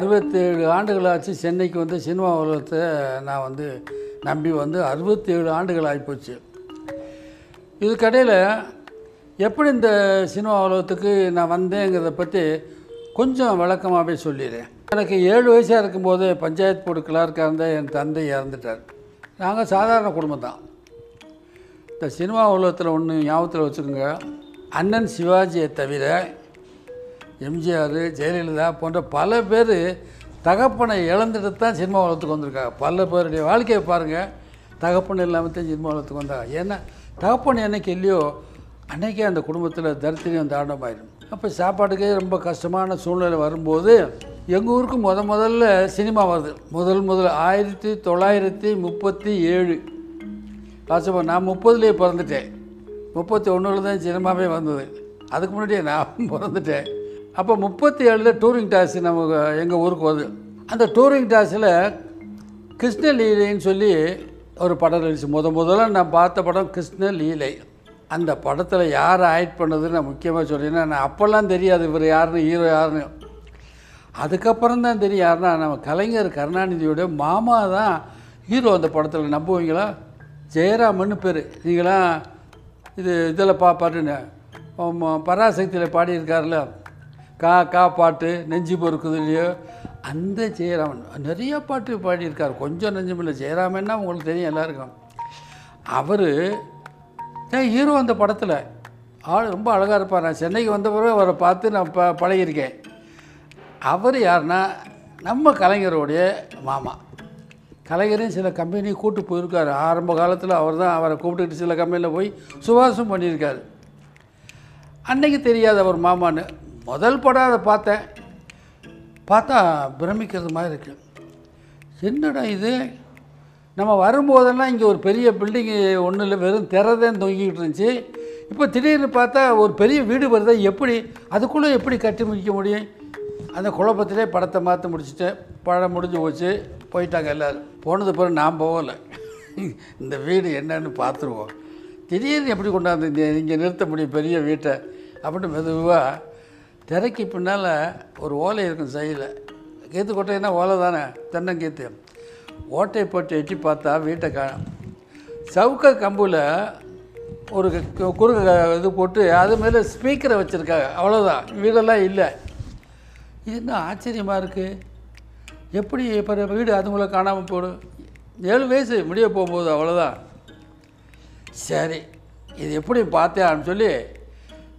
இருபத்தேழு ஆண்டுகள் ஆச்சு சென்னைக்கு வந்து சினிமா உலகத்தை நான் வந்து நம்பி வந்து அறுபத்தேழு ஆண்டுகள் ஆகிப்போச்சு இதுக்கடையில் எப்படி இந்த சினிமா உலகத்துக்கு நான் வந்தேங்கிறத பற்றி கொஞ்சம் விளக்கமாகவே சொல்லிடுறேன். எனக்கு ஏழு வயசாக இருக்கும்போது பஞ்சாயத்து போர்டு கிளார்க்காக இருந்த என் தந்தை இறந்துட்டார். நாங்கள் சாதாரண குடும்பம் தான். இந்த சினிமா உலகத்தில் ஒன்று ஞாபகத்தில் வச்சுக்கோங்க. அண்ணன் சிவாஜியை தவிர எம்ஜிஆர் ஜெயலலிதா போன்ற பல பேர் தகப்பனை இழந்துட்டு தான் சினிமா உலகத்துக்கு வந்திருக்காங்க. பல பேருடைய வாழ்க்கையை பாருங்கள் தகப்பன் இல்லாமல் தான் சினிமா உலகத்துக்கு வந்தாங்க ஏன்னா தகப்பன் என்னைக்கு இல்லையோ அன்னைக்கே அந்த குடும்பத்தில் தரித்திரியம் தாண்டமாயிடும் அப்போ சாப்பாட்டுக்கே ரொம்ப கஷ்டமான சூழ்நிலை வரும்போது எங்கள் ஊருக்கு முத முதல்ல சினிமா வருது. முதல் முதல் ஆயிரத்தி தொள்ளாயிரத்தி முப்பத்தி ஏழு. வாசப்பா நான் முப்பதுலேயே பிறந்துட்டேன். முப்பத்தி ஒன்றில் தான் சினிமாவே வந்தது. அதுக்கு முன்னாடியே நான் பிறந்துட்டேன். அப்போ முப்பத்தி ஏழில் டூரிங் டாக்ஸி நமக்கு எங்கள் ஊருக்கு வருது. அந்த டூரிங் டாக்ஸில் கிருஷ்ண லீலைன்னு சொல்லி ஒரு படம் இருந்துச்சு முத முதல்ல நான் பார்த்த படம் கிருஷ்ண லீலை. அந்த படத்தில் யார் ஆக்ட் பண்ணதுன்னு நான் முக்கியமாக சொல்லினா நான் அப்போல்லாம் தெரியாது இவர் யாருன்னு ஹீரோ யாருன்னு. அதுக்கப்புறம் தான் தெரியும் யாருன்னா நம்ம கலைஞர் கருணாநிதியோட மாமா தான் ஹீரோ அந்த படத்தில். நம்புவீங்களா? ஜெயராமன்னு பேர். நீங்களாம் இது இதில் பா பாட்டுன்னு பராசக்தியில் பாடியிருக்காருல கா கா பாட்டு நெஞ்சு பொறுக்குது இல்லையோ? அந்த ஜெயராமன் நிறைய பாட்டு பாடியிருக்கார். கொஞ்சம் நெஞ்சம் இல்லை. ஜெயராமன்னா உங்களுக்கு தெரியும் எல்லாருக்கும். அவர் ஹீரோ அந்த படத்தில். ஆள் ரொம்ப அழகாக இருப்பார். நான் சென்னைக்கு வந்த பிறகு அவரை பார்த்து நான் ப பழகியிருக்கேன். அவர் யாருன்னா நம்ம கலைஞருடைய மாமா. கலைஞரையும் சில கம்பெனி கூட்டு போயிருக்காரு. ஆரம்ப காலத்தில் அவர் தான் அவரை கூப்பிட்டுக்கிட்டு சில கம்பெனியில் போய் சுவாசம் பண்ணியிருக்காரு. அன்னைக்கு தெரியாது அவர் மாமான்னு முதல் படம் அதை பார்த்தேன் பார்த்தா பிரமிக்கிறது மாதிரி இருக்கு. என்னடா இது? நம்ம வரும்போதெல்லாம் இங்கே ஒரு பெரிய பில்டிங்கு ஒன்றும் இல்லை வெறும் திறதேன்னு தொங்கிக்கிட்டு இருந்துச்சு. இப்போ திடீர்னு பார்த்தா ஒரு பெரிய வீடு வருதா எப்படி? அதுக்குள்ளே எப்படி கட்டி முடிக்க முடியும்? அந்த குழப்பத்திலே படத்தை மாற்ற முடிச்சுட்டு படம் முடிஞ்சு போச்சு. போயிட்டாங்க எல்லோரும். போனது பிறகு நான் போகலை. இந்த வீடு என்னன்னு பார்த்துருவோம். திடீர்னு எப்படி கொண்டாந்து இங்கே நிறுத்த முடியும் பெரிய வீட்டை? அப்படின்னு மெதுவாக திரைக்கு பின்னால் ஒரு ஓலை இருக்கும் சைடில். கீத்து கொட்டைன்னா ஓலை தானே? தென்னங்கீத்து ஓட்டை போட்டு எட்டி பார்த்தா வீட்டை காணும் சவுக்க கம்பில் ஒரு கு- குறுக்கு இது போட்டு அது மேலே ஸ்பீக்கரை வச்சுருக்காங்க. அவ்வளோதான் வீடெல்லாம் இல்லை. இது என்ன ஆச்சரியமாக இருக்குது எப்படி இப்போ வீடு அதுங்களை காணாமல் போடும்? ஏழு வயசு முடிய போகும்போது அவ்வளோதான் சரி இது எப்படி பார்த்தேன் சொல்லி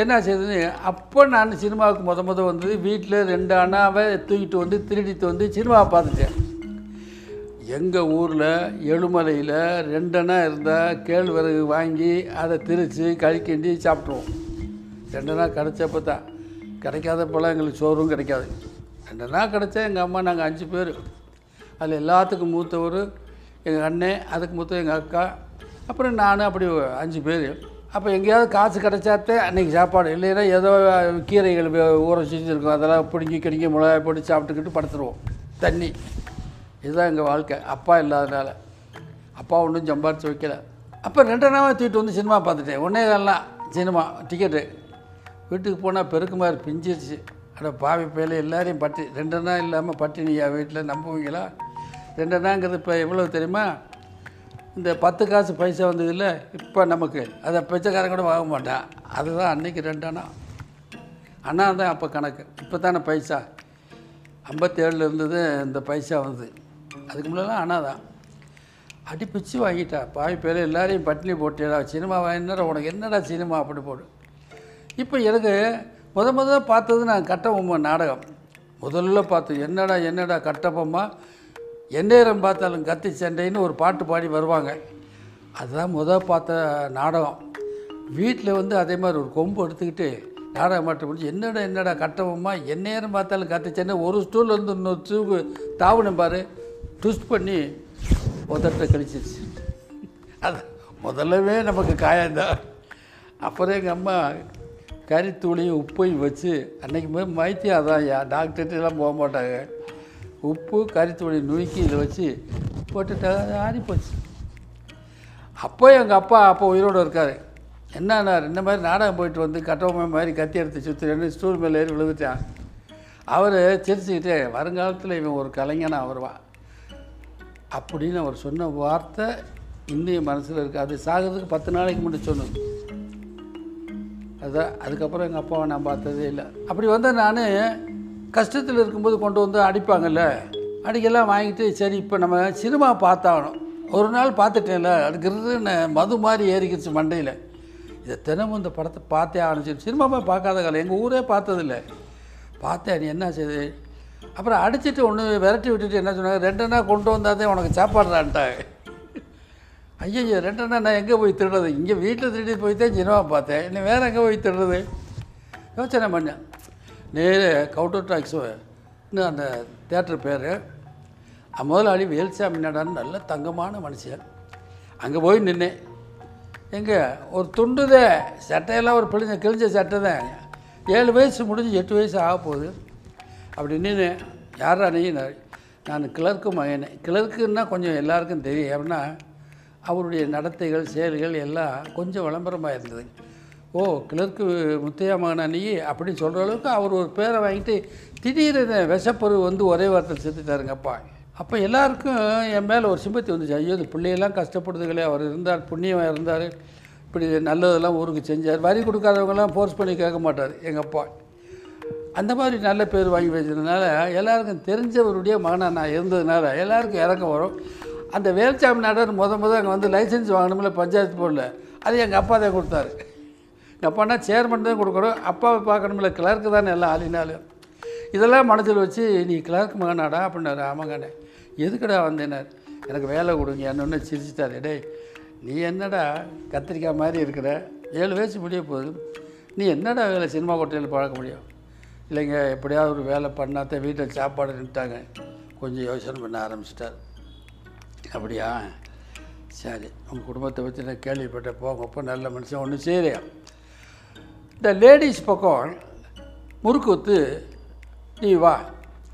என்ன செய்யுதுன்னு அப்போ நான் சினிமாவுக்கு முத முத வந்து வீட்டில் ரெண்டு அண்ணாவை தூக்கிட்டு வந்து திருடிட்டு வந்து சினிமாவை பார்த்துட்டேன். எங்கள் ஊரில் எழுமலையில் ரெண்டு அண்ணா இருந்தால் கேழ்வரகு வாங்கி அதை திரித்து கழிக்கிண்டி சாப்பிட்ருவோம் ரெண்டு நாள் கிடச்சப்போ தான். கிடைக்காதப்பெல்லாம் எங்களுக்கு சோறும் கிடைக்காது. ரெண்டு நாள் கிடச்சா எங்கள் அம்மா நாங்கள் அஞ்சு பேர். அதில் எல்லாத்துக்கும் மூத்தவர் எங்கள் அண்ணன் அதுக்கு மூத்த எங்கள் அக்கா அப்புறம் நான் அப்படி அஞ்சு பேர். அப்போ எங்கேயாவது காசு கிடைச்சாத்தே அன்றைக்கி சாப்பாடு. இல்லைன்னா ஏதோ கீரைகள் ஊற செஞ்சுருக்கோம். அதெல்லாம் பிடுங்கி கிடுங்கி மிளகாய் போட்டு சாப்பிட்டுக்கிட்டு படுத்துருவோம். தண்ணி. இதுதான் எங்கள் வாழ்க்கை. அப்பா இல்லாதனால. அப்பா ஒன்றும் சம்பாரித்து வைக்கல. அப்போ ரெண்டு நாளாக தூக்கிட்டு வந்து சினிமா பார்த்துட்டேன். ஒன்றே காலலாம் சினிமா டிக்கெட்டு வீட்டுக்கு போனால் பெருக்கு மாதிரி பிஞ்சிருச்சு. அட பாவி பையில எல்லாரையும் பட்டி ரெண்டு நாள் இல்லாமல் பட்டினியா வீட்டில் நம்புவீங்களா? ரெண்டு நாங்கிறது இப்போ எவ்வளோ தெரியுமா? இந்த பத்து காசு பைசா வந்ததில்ல இப்போ நமக்கு. அதை பிச்சைக்காரன் கூட வாங்க மாட்டான். அதுதான் அன்னைக்கு ரெண்டானா அண்ணா. தான் அப்போ கணக்கு. இப்போ தானே பைசா. ஐம்பத்தேழில் இருந்தது இந்த பைசா வந்தது. அதுக்கு முன்னெல்லாம் அண்ணா தான். அடி பிச்சு வாங்கிட்டா. பாய் பேர் எல்லாரையும் பட்டினி போட்டேடா. சினிமா வாங்கினா உனக்கு என்னடா சினிமா அப்படி போடு. இப்போ எனக்கு முத முத பார்த்தது நான் கட்டபொம்மை நாடகம். முதல்ல பார்த்து என்னடா என்னடா கட்டபொம்மா எந்நேரம் பார்த்தாலும் கத்தி சண்டைன்னு ஒரு பாட்டு பாடி வருவாங்க. அதுதான் முதல் பார்த்த நாடகம். வீட்டில் வந்து அதே மாதிரி ஒரு கொம்பு எடுத்துக்கிட்டு நாடகம் மாட்ட முடிச்சு என்னடா என்னடா கட்டவம்மா எந்நேரம் பார்த்தாலும் கத்தி சண்டை. ஒரு ஸ்டூல் வந்து இன்னொரு ஸ்டூக்கு தாவணும் பாரு. ட்விஸ்ட் பண்ணி உதட்ட கழிச்சிருச்சு. அது முதல்லவே நமக்கு காயந்தான் அப்புறம் எங்கள் அம்மா கறித்தூளையும் உப்பையும் வச்சு அன்றைக்கு போய் மைத்தியம் அதான் யா டாக்டர்கிட்டலாம் போக மாட்டாங்க. உப்பு கறித்தூளை நுணுக்கி இதை வச்சு போட்டுட்டா அது ஆறி போச்சு அப்போ எங்கள் அப்பா அப்போ உயிரோடு இருக்கார். என்னன்னார் இந்த மாதிரி நாடகம் போயிட்டு வந்து கட்டவமை மாதிரி கத்தி எடுத்து சுற்றுறேன்னு ஸ்டூல் மேலே ஏறி விழுந்துட்டான். அவர் சிரிச்சுக்கிட்டே வருங்காலத்தில் இவன் ஒரு கலைஞனாக வருவான் அப்படின்னு அவர் சொன்ன வார்த்தை இன்னும் மனசில் இருக்குது அது சாகிறதுக்கு பத்து நாளைக்கு முன்னாடி சொன்னது. அதுதான் அதுக்கப்புறம் எங்கள் அப்பாவை நான் பார்த்ததே இல்லை. அப்படி வந்த நான் கஷ்டத்தில் இருக்கும்போது கொண்டு வந்து அடிப்பாங்கல்ல? அடிக்கெல்லாம் வாங்கிட்டு சரி இப்போ நம்ம சினிமா பார்த்தாகணும். ஒரு நாள் பார்த்துட்டேன்ல அதுக்கு மது மாதிரி ஏறிக்கிச்சு மண்டையில். இதை தினமும் இந்த படத்தை பார்த்தே ஆரம்பிச்சு சினிமாவே பார்க்காத காலம். எங்கள் ஊரே பார்த்ததில்ல. பார்த்தேன் நீ என்ன செய்யுது அப்புறம் அடிச்சிட்டு ஒன்று விரட்டி விட்டுட்டு என்ன சொன்னாங்க? ரெண்டனா கொண்டு வந்தாதே உனக்கு சாப்பாடுறான்ட்டாங்க. ஐயோ ரெண்டனா நான் எங்கே போய் திருடுறது? இங்கே வீட்டில் திருடி போய் தான் சினிமா பார்த்தேன். இன்னும் வேறு எங்கே போய் திருடுறது? யோசனை பண்ணேன். நேரே கவுண்டர் டாக்ஸ் அந்த தேட்டர் பேர்? முதலாளி வேல்சாமி நடான்னு நல்ல தங்கமான மனுஷன். அங்கே போய் நின்னேன் எங்கே? ஒரு துண்டுதே சட்டையெல்லாம் ஒரு பிழிஞ்ச கிழிஞ்ச சட்டை தான். ஏழு வயசு முடிஞ்சு எட்டு வயசு ஆக போகுது. அப்படி நின்று யாரா நீ? நான் கிளர்க்கு மகனே. கிளர்க்குன்னா கொஞ்சம் எல்லாருக்கும் தெரியும். அப்படின்னா அவருடைய நடத்தைகள் செயல்கள் எல்லாம் கொஞ்சம் விளம்பரமாக இருந்தது. ஓ கிளர்க்கு முத்தையா மகனா நீ அப்படின்னு சொல்கிற அளவுக்கு அவர் ஒரு பேரை வாங்கிட்டு திடீர்னு விஷப்பரு வந்து ஒரே வாரத்தில் செத்துட்டாருங்க அப்பா. அப்போ எல்லாருக்கும் என் மேலே ஒரு சிம்பத்தி வந்துச்சு. ஐயோ இது பிள்ளையெல்லாம் கஷ்டப்படுதுகளே அவர் இருந்தார் புண்ணியமாக இருந்தார். இப்படி நல்லதெல்லாம் ஊருக்கு செஞ்சார். வரி கொடுக்காதவங்கெல்லாம் ஃபோர்ஸ் பண்ணி கேட்க மாட்டார் எங்கள் அப்பா. அந்த மாதிரி நல்ல பேர் வாங்கி வச்சதுனால எல்லாருக்கும் தெரிஞ்சவருடைய மகனாக நான் இருந்ததுனால எல்லாருக்கும் இறக்கம் வரும். அந்த வேல்சாமி நாடர் முத முத அங்கே வந்து லைசன்ஸ் வாங்கணும்ல பஞ்சாயத்து போர்டில். அது எங்கள் அப்பா தான் கொடுத்தாரு. எப்போனா சேர்மன் தான் கொடுக்கணும். அப்பாவை பார்க்கணும்ல கிளர்க்கு தானே எல்லாம் ஆளினாலும். இதெல்லாம் மனசில் வச்சு நீ கிளர்க் மகனாடா அப்படின்னாரு ஆமாங்கண்ணே எதுக்கடா வந்தேனார்? எனக்கு வேலை கொடுங்க என்னொன்னு சிரிச்சிட்டாரு. டேய் நீ என்னடா கத்திரிக்காய் மாதிரி இருக்கிற? ஏழு வயசு முடிய போகுது. நீ என்னடா வேலை சினிமா கொட்டையில் பழக்க முடியும்? இல்லைங்க எப்படியாவது ஒரு வேலை பண்ணாத்த வீட்டில் சாப்பாடு நின்ட்டாங்க கொஞ்சம் யோசனை பண்ண ஆரம்பிச்சிட்டார். அப்படியா? சரி உங்கள் குடும்பத்தை பற்றி நான் கேள்விப்பட்டேன். போங்கப்போ நல்ல மனுஷன். ஒன்று சரி இந்த லேடிஸ் பக்கம் முறுக்கு ஊத்து நீ வா.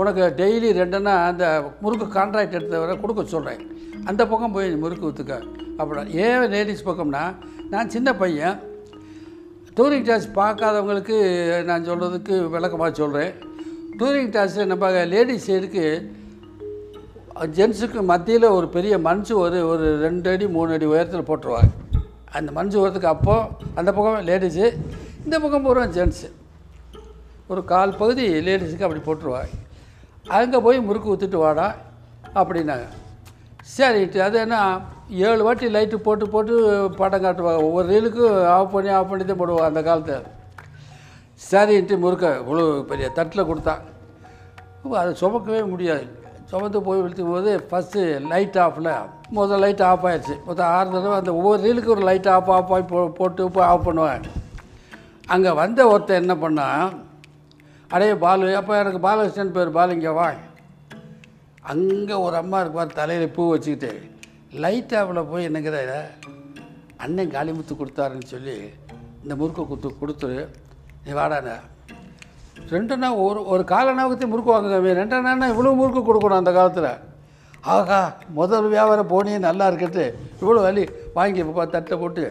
உனக்கு டெய்லி ரெண்டுன்னா அந்த முறுக்கு கான்ட்ராக்ட் எடுத்தவரை கொடுக்க சொல்கிறேன் அந்த பக்கம் போய் முறுக்கு ஊற்றுக்க அப்படின்னா ஏன் லேடிஸ் பக்கம்னா நான் சின்ன பையன். டூரிங் டாஸ் பார்க்காதவங்களுக்கு நான் சொல்கிறதுக்கு விளக்கமாக சொல்கிறேன் டூரிங் டாஸில் நம்ம லேடிஸ் சைடுக்கு ஜென்ஸுக்கு மத்தியில் ஒரு பெரிய மஞ்சு ஒரு ஒரு ரெண்டு அடி மூணு அடி உயரத்தில் போட்டுருவாங்க. அந்த மஞ்சு உயரத்துக்கு அப்போது அந்த பக்கம் லேடிஸு இந்த முகம் பூரா ஜென்ஸு ஒரு கால் பகுதி லேடிஸுக்கு அப்படி போட்டுருவாங்க அங்கே போய் முறுக்கு ஊற்றிட்டு வாடா அப்படின்னாங்க. சரிட்டு அது என்ன ஏழு வாட்டி லைட்டு போட்டு போட்டு படம் காட்டுவாங்க ஒவ்வொரு ரீலுக்கும் ஆஃப் பண்ணி ஆஃப் பண்ணி தான் போடுவாங்க அந்த காலத்தில் சரின்ட்டு முறுக்க இவ்வளோ பெரிய தட்டில் கொடுத்தான் அதை சுமக்கவே முடியாது. சுமந்து போய் விழுத்துக்கும் போது ஃபஸ்ட்டு லைட் ஆஃபில் முதல் லைட் ஆஃப் ஆயிடுச்சு. மொத்தம் ஆறு தடவை அந்த ஒவ்வொரு ரீலுக்கு ஒரு லைட் ஆஃப் ஆஃப் ஆகி போ போட்டு போய் ஆஃப் பண்ணுவேன். அங்கே வந்த ஒருத்தன் என்ன பண்ணான் அடே பாலு அப்போ எனக்கு பாலகிருஷ்ணன் பேர் பாலு இங்கே வா. அங்கே ஒரு அம்மா இருப்பார் தலையில் பூ வச்சுக்கிட்டு லைட் ஆஃபில் போய் என்னங்கிற அண்ணன் காளிமுத்து கொடுத்தாருன்னு சொல்லி இந்த முறுக்கை கொடுத்து கொடுத்துரு. நீ வாடாண்ண ரெண்டு அண்ணா ஒரு ஒரு காலனாவுக்கு முறுக்கு வாங்குங்க ரெண்டனா இவ்வளோ முறுக்கு கொடுக்கணும் அந்த காலத்தில். ஆகா முதல் வியாபாரம் போனே நல்லா இருக்கட்டு இவ்வளோ வலி. வாங்கி தட்டை போட்டு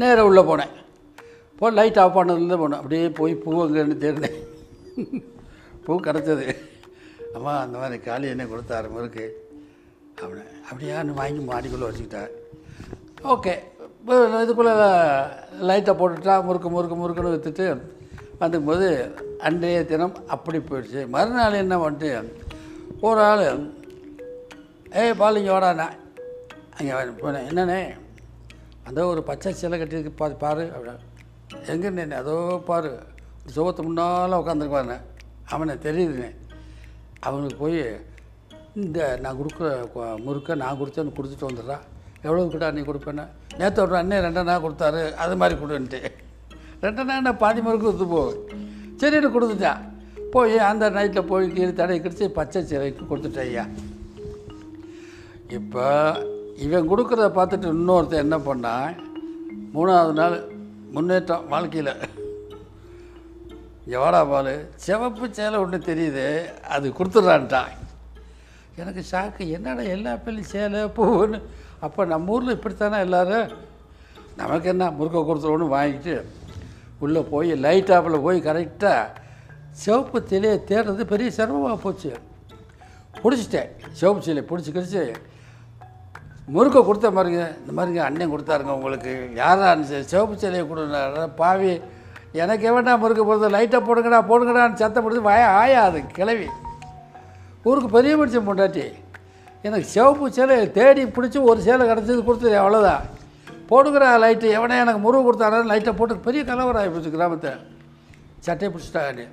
நேராக உள்ளே போனேன். போ லைட் ஆஃப் பண்ணதுலேருந்து போனோம். அப்படியே போய் பூ அங்கேன்னு தேடினேன். பூ கிடச்சது அம்மா அந்த மாதிரி காளி என்ன கொடுத்தாரு முறுக்கு? அப்படி அப்படியான்னு வாங்கி மாடிக்குள்ளே வச்சுக்கிட்டேன் ஓகே. இதுக்குள்ளே லைட்டை போட்டுட்டா முறுக்கு முறுக்கு முறுக்குன்னு விற்றுட்டு வந்துக்கும்போது அன்றைய தினம் அப்படி போயிடுச்சு. மறுநாள் என்ன பண்ணிட்டு ஒரு ஆள் ஏய் பாலிங்க வாடாண்ணா அங்கே போனேன். என்னண்ணே அந்த ஒரு பச்சை சிலை கட்டியிருக்கு பாரு பாரு எங்கே நின்று அதோ பாரு சுகத்து முன்னால் உட்காந்துருப்பாருண்ணே அவனை தெரியுதுண்ணே. அவனுக்கு போய் இந்த நான் கொடுக்குற முறுக்க முறுக்கை நான் கொடுத்தேன்னு கொடுத்துட்டு வந்துடுறான் எவ்வளோ கிட்ட நீ கொடுப்பேன்னு? நேற்று ஒரு அண்ணன் ரெண்டனா கொடுத்தாரு. அது மாதிரி கொடுன்ட்டு. ரெண்டனா பாதி முறுக்கு கொடுத்து போகும் சரின்னு கொடுத்துட்டான் போய் அந்த நைட்டில் போய் கீழே தடை கிடச்சி பச்சை சிறைக்கு கொடுத்துட்டேன் ஐயா. இப்போ இவன் கொடுக்குறத பார்த்துட்டு இன்னொருத்தன் என்ன பண்ணான்? மூணாவது நாள் முன்னேற்றம் வாழ்க்கையில். எவாடா பால். சிவப்பு சேலை ஒன்று தெரியுது அது கொடுத்துட்றான்ட்டான். எனக்கு ஷாக்கு என்னடா எல்லா பேர்லையும் சேலை பூன்னு. அப்போ நம்ம ஊரில் இப்படித்தானே எல்லோரும்? நமக்கு என்ன? முறுக்க கொடுத்துருவோன்னு வாங்கிட்டு உள்ளே போய் லைட் ஆப்பில் போய் கரெக்டாக சிவப்பு சிலையை தேடுறது பெரிய சிரமமாக போச்சு. பிடிச்சிட்டேன். சிவப்பு சிலையை பிடிச்சி கிடிச்சி முறுக்கை கொடுத்த மாதிரிங்க இந்த மாதிரிங்க அண்ணன் கொடுத்தாருங்க உங்களுக்கு. யாரா சிவப்பு சிலையை கொடுங்க பாவி. எனக்கு எவன்டா முறுக்கு போடுறது? லைட்டாக போடுங்கடா போடுங்கடான்னு சத்தம் போடுறது வய ஆயா அது கிளவி. ஊருக்கு பெரிய மனுஷன் பொண்டாட்டி. எனக்கு சிவப்பு சேலை தேடி பிடிச்சி ஒரு சேலை கிடச்சது கொடுத்தது அவ்வளோதான் போடுங்கிற லைட்டு எவனே எனக்கு முருகு கொடுத்தாரு லைட்டை போட்டு பெரிய கலவராகி ஆகி போச்சு கிராமத்தை சட்டையை பிடிச்சிட்டாங்க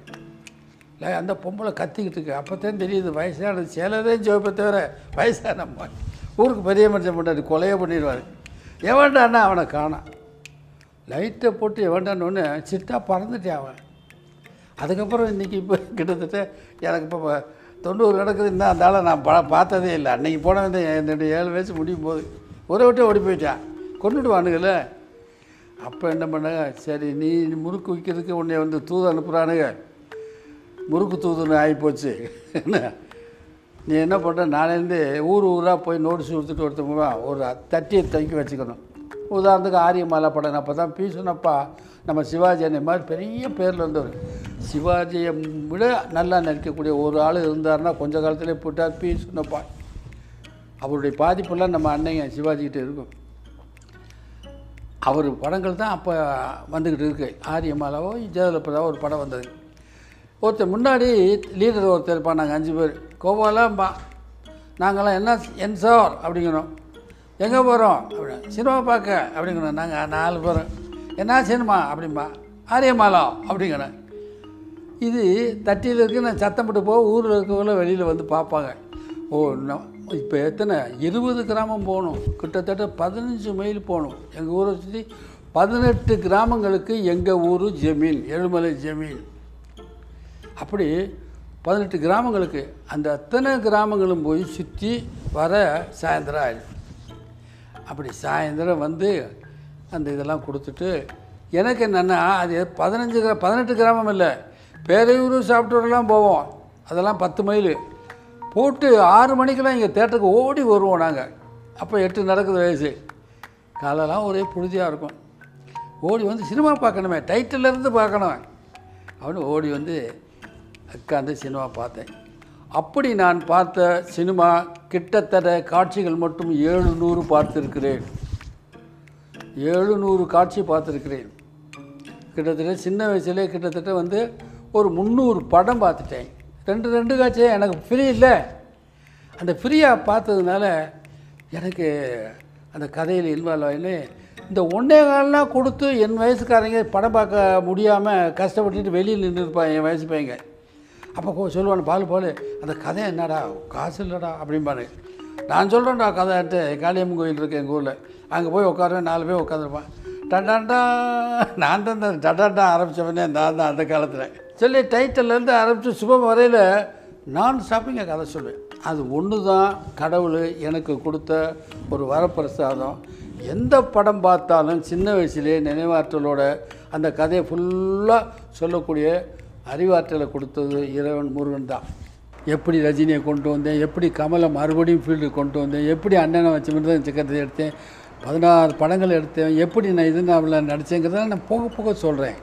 இல்லை அந்த பொம்பளை கத்திக்கிட்டு இருக்கு. அப்போ தான் தெரியுது வயசானது சேலை தான் சிவப்பை தவிர வயசான மாதிரி ஊருக்கு பெரிய மனுஷன் பொண்டாட்டி கொலையே பண்ணிடுவார். எவன்டான்னா அவனை காணான் லைட்டை போட்டு எவன்டான்னு சிட்டா பறந்துட்டேன் அவன். அதுக்கப்புறம் இன்றைக்கி இப்போ கிட்டத்தட்ட எனக்கு இப்போ தொண்ணூறு நடக்குதுன்னா இன்னும் நான் ப பார்த்ததே இல்லை. அன்றைக்கி போன வந்து என்னுடைய ஏழு வயசு முடியும் போது ஒரு விட்டு ஓடி போயிட்டான் கொண்டுடுவானுங்கள அப்போ என்ன பண்ணாங்க சரி நீ முறுக்கு விற்கிறதுக்கு உன்னை வந்து தூது அனுப்புகிறானுங்க முறுக்கு தூதுன்னு ஆகிப்போச்சு என்ன? நீ என்ன பண்ணுற நாளேருந்து ஊர் ஊராக போய் நோட்ஸ் கொடுத்துட்டு ஒருத்தவங்க ஒரு தட்டியை தங்கி வச்சுக்கணும். உதாரணத்துக்கு ஆரியமாலா படம். அப்போ தான் பீசுனப்பா நம்ம சிவாஜி அண்ணன் மாதிரி பெரிய பேரில் இருந்தவர். சிவாஜியை விட நல்லா நடிக்கக்கூடிய ஒரு ஆள் இருந்தாருன்னா கொஞ்ச காலத்திலே போட்டார் பி சுனப்பா அவருடைய பாதிப்பெல்லாம் நம்ம அன்னைங்க சிவாஜிக்கிட்ட இருக்கும். அவர் படங்கள் தான் அப்போ வந்துக்கிட்டு இருக்கு. ஆரியமாலாவோ ஜெயலலிதாவோ ஒரு படம் வந்தது. ஒருத்தர் முன்னாடி லீடர் ஒருத்தர் இருப்பான் நாங்கள் அஞ்சு பேர். கோபாலாம்பா நாங்களாம் என்ன என் சார் அப்படிங்கிறோம் எங்கே போகிறோம்? அப்படின்னு சினிமா பார்க்க அப்படிங்கிறோம் நாங்கள் நாலு பேர். என்ன சினிமா? அப்படிம்பா. ஆரியமாலா அப்படிங்கிறேன் இது தட்டியில் இருக்கு நான் சத்தம் போட்டு போக ஊரில் இருக்கவங்கள வெளியில் வந்து பார்ப்பாங்க. ஓ இப்போ எத்தனை? இருபது கிராமம் போகணும். கிட்டத்தட்ட பதினஞ்சு மைல் போகணும். எங்கள் ஊரை சுற்றி பதினெட்டு கிராமங்களுக்கு எங்கள் ஊர் ஜமீன் ஏழுமலை ஜமீன். அப்படி பதினெட்டு கிராமங்களுக்கு அந்த அத்தனை கிராமங்களும் போய் சுற்றி வர சாயந்தரம் ஆயிடும் அப்படி சாயந்தரம் வந்து அந்த இதெல்லாம் கொடுத்துட்டு எனக்கு என்னென்னா அது பதினஞ்சு கிரா பதினெட்டு கிராமம் இல்லை பேரையூர் சாப்பிட்டோரெல்லாம் போவோம். அதெல்லாம் பத்து மைல். போட்டு ஆறு மணிக்கெல்லாம் இங்கே தேட்டருக்கு ஓடி வருவோம் நாங்கள் அப்போ எட்டு நடக்குது வயசு. காலெல்லாம் ஒரே புழுதியாக இருக்கும். ஓடி வந்து சினிமா பார்க்கணுமே டைட்டிலேருந்து பார்க்கணும். அப்படின்னு ஓடி வந்து உட்காந்து சினிமா பார்த்தேன். அப்படி நான் பார்த்த சினிமா கிட்டத்தட்ட காட்சிகள் மட்டும் ஏழுநூறு பார்த்திருக்கிறேன். ஏழுநூறு காட்சி பார்த்துருக்கிறேன். கிட்டத்தட்ட சின்ன வயசுலே கிட்டத்தட்ட வந்து ஒரு முந்நூறு படம் பார்த்துட்டேன். ரெண்டு ரெண்டு காட்சியே எனக்கு ஃப்ரீ இல்லை. அந்த ஃப்ரீயாக பார்த்ததுனால எனக்கு அந்த கதையில் இன்வால்வ் ஆகினு இந்த ஒன்றே காலெலாம் கொடுத்து என் வயசுக்காரங்க படம் பார்க்க முடியாமல் கஷ்டப்பட்டுட்டு வெளியில் நின்றுருப்பாங்க என் வயசு பையங்க அப்போ சொல்லுவானு பால் பால் அந்த கதை என்னடா காசு இல்லைடா அப்படிம்பானு. நான் சொல்கிறேன்டா கதைன்ட்டு காளியம்மன் கோயில் இருக்கு எங்கள் ஊரில். அங்கே போய் உட்காருவேன் நாலு பேர் உட்காந்துருப்பான் டண்டாண்டா நான் தான் இந்த டண்டாண்டா ஆரம்பித்தவனே நான் தான் அந்த காலத்தில். சொல்லி டைட்டிலேருந்து ஆரம்பித்து சுபம் வரையில் நான் ஸ்டாப்பிங்க கதை சொல்லுவேன். அது ஒன்று தான் கடவுள் எனக்கு கொடுத்த ஒரு வரப்பிரசாதம். எந்த படம் பார்த்தாலும் சின்ன வயசுலேயே நினைவாற்றலோட அந்த கதையை ஃபுல்லாக சொல்லக்கூடிய அறிவாற்றலை கொடுத்தது இறைவன் முருகன் தான். எப்படி ரஜினியை கொண்டு வந்தேன் எப்படி கமலை மறுபடியும் ஃபீல்டு கொண்டு வந்தேன் எப்படி அண்ணனை வச்சு மிருதம் சிக்கத்தை எடுத்தேன் பதினாறு படங்கள் எடுத்தேன் எப்படி நான் இது நான் நடித்தேங்கிறத நான் போக போக சொல்கிறேன்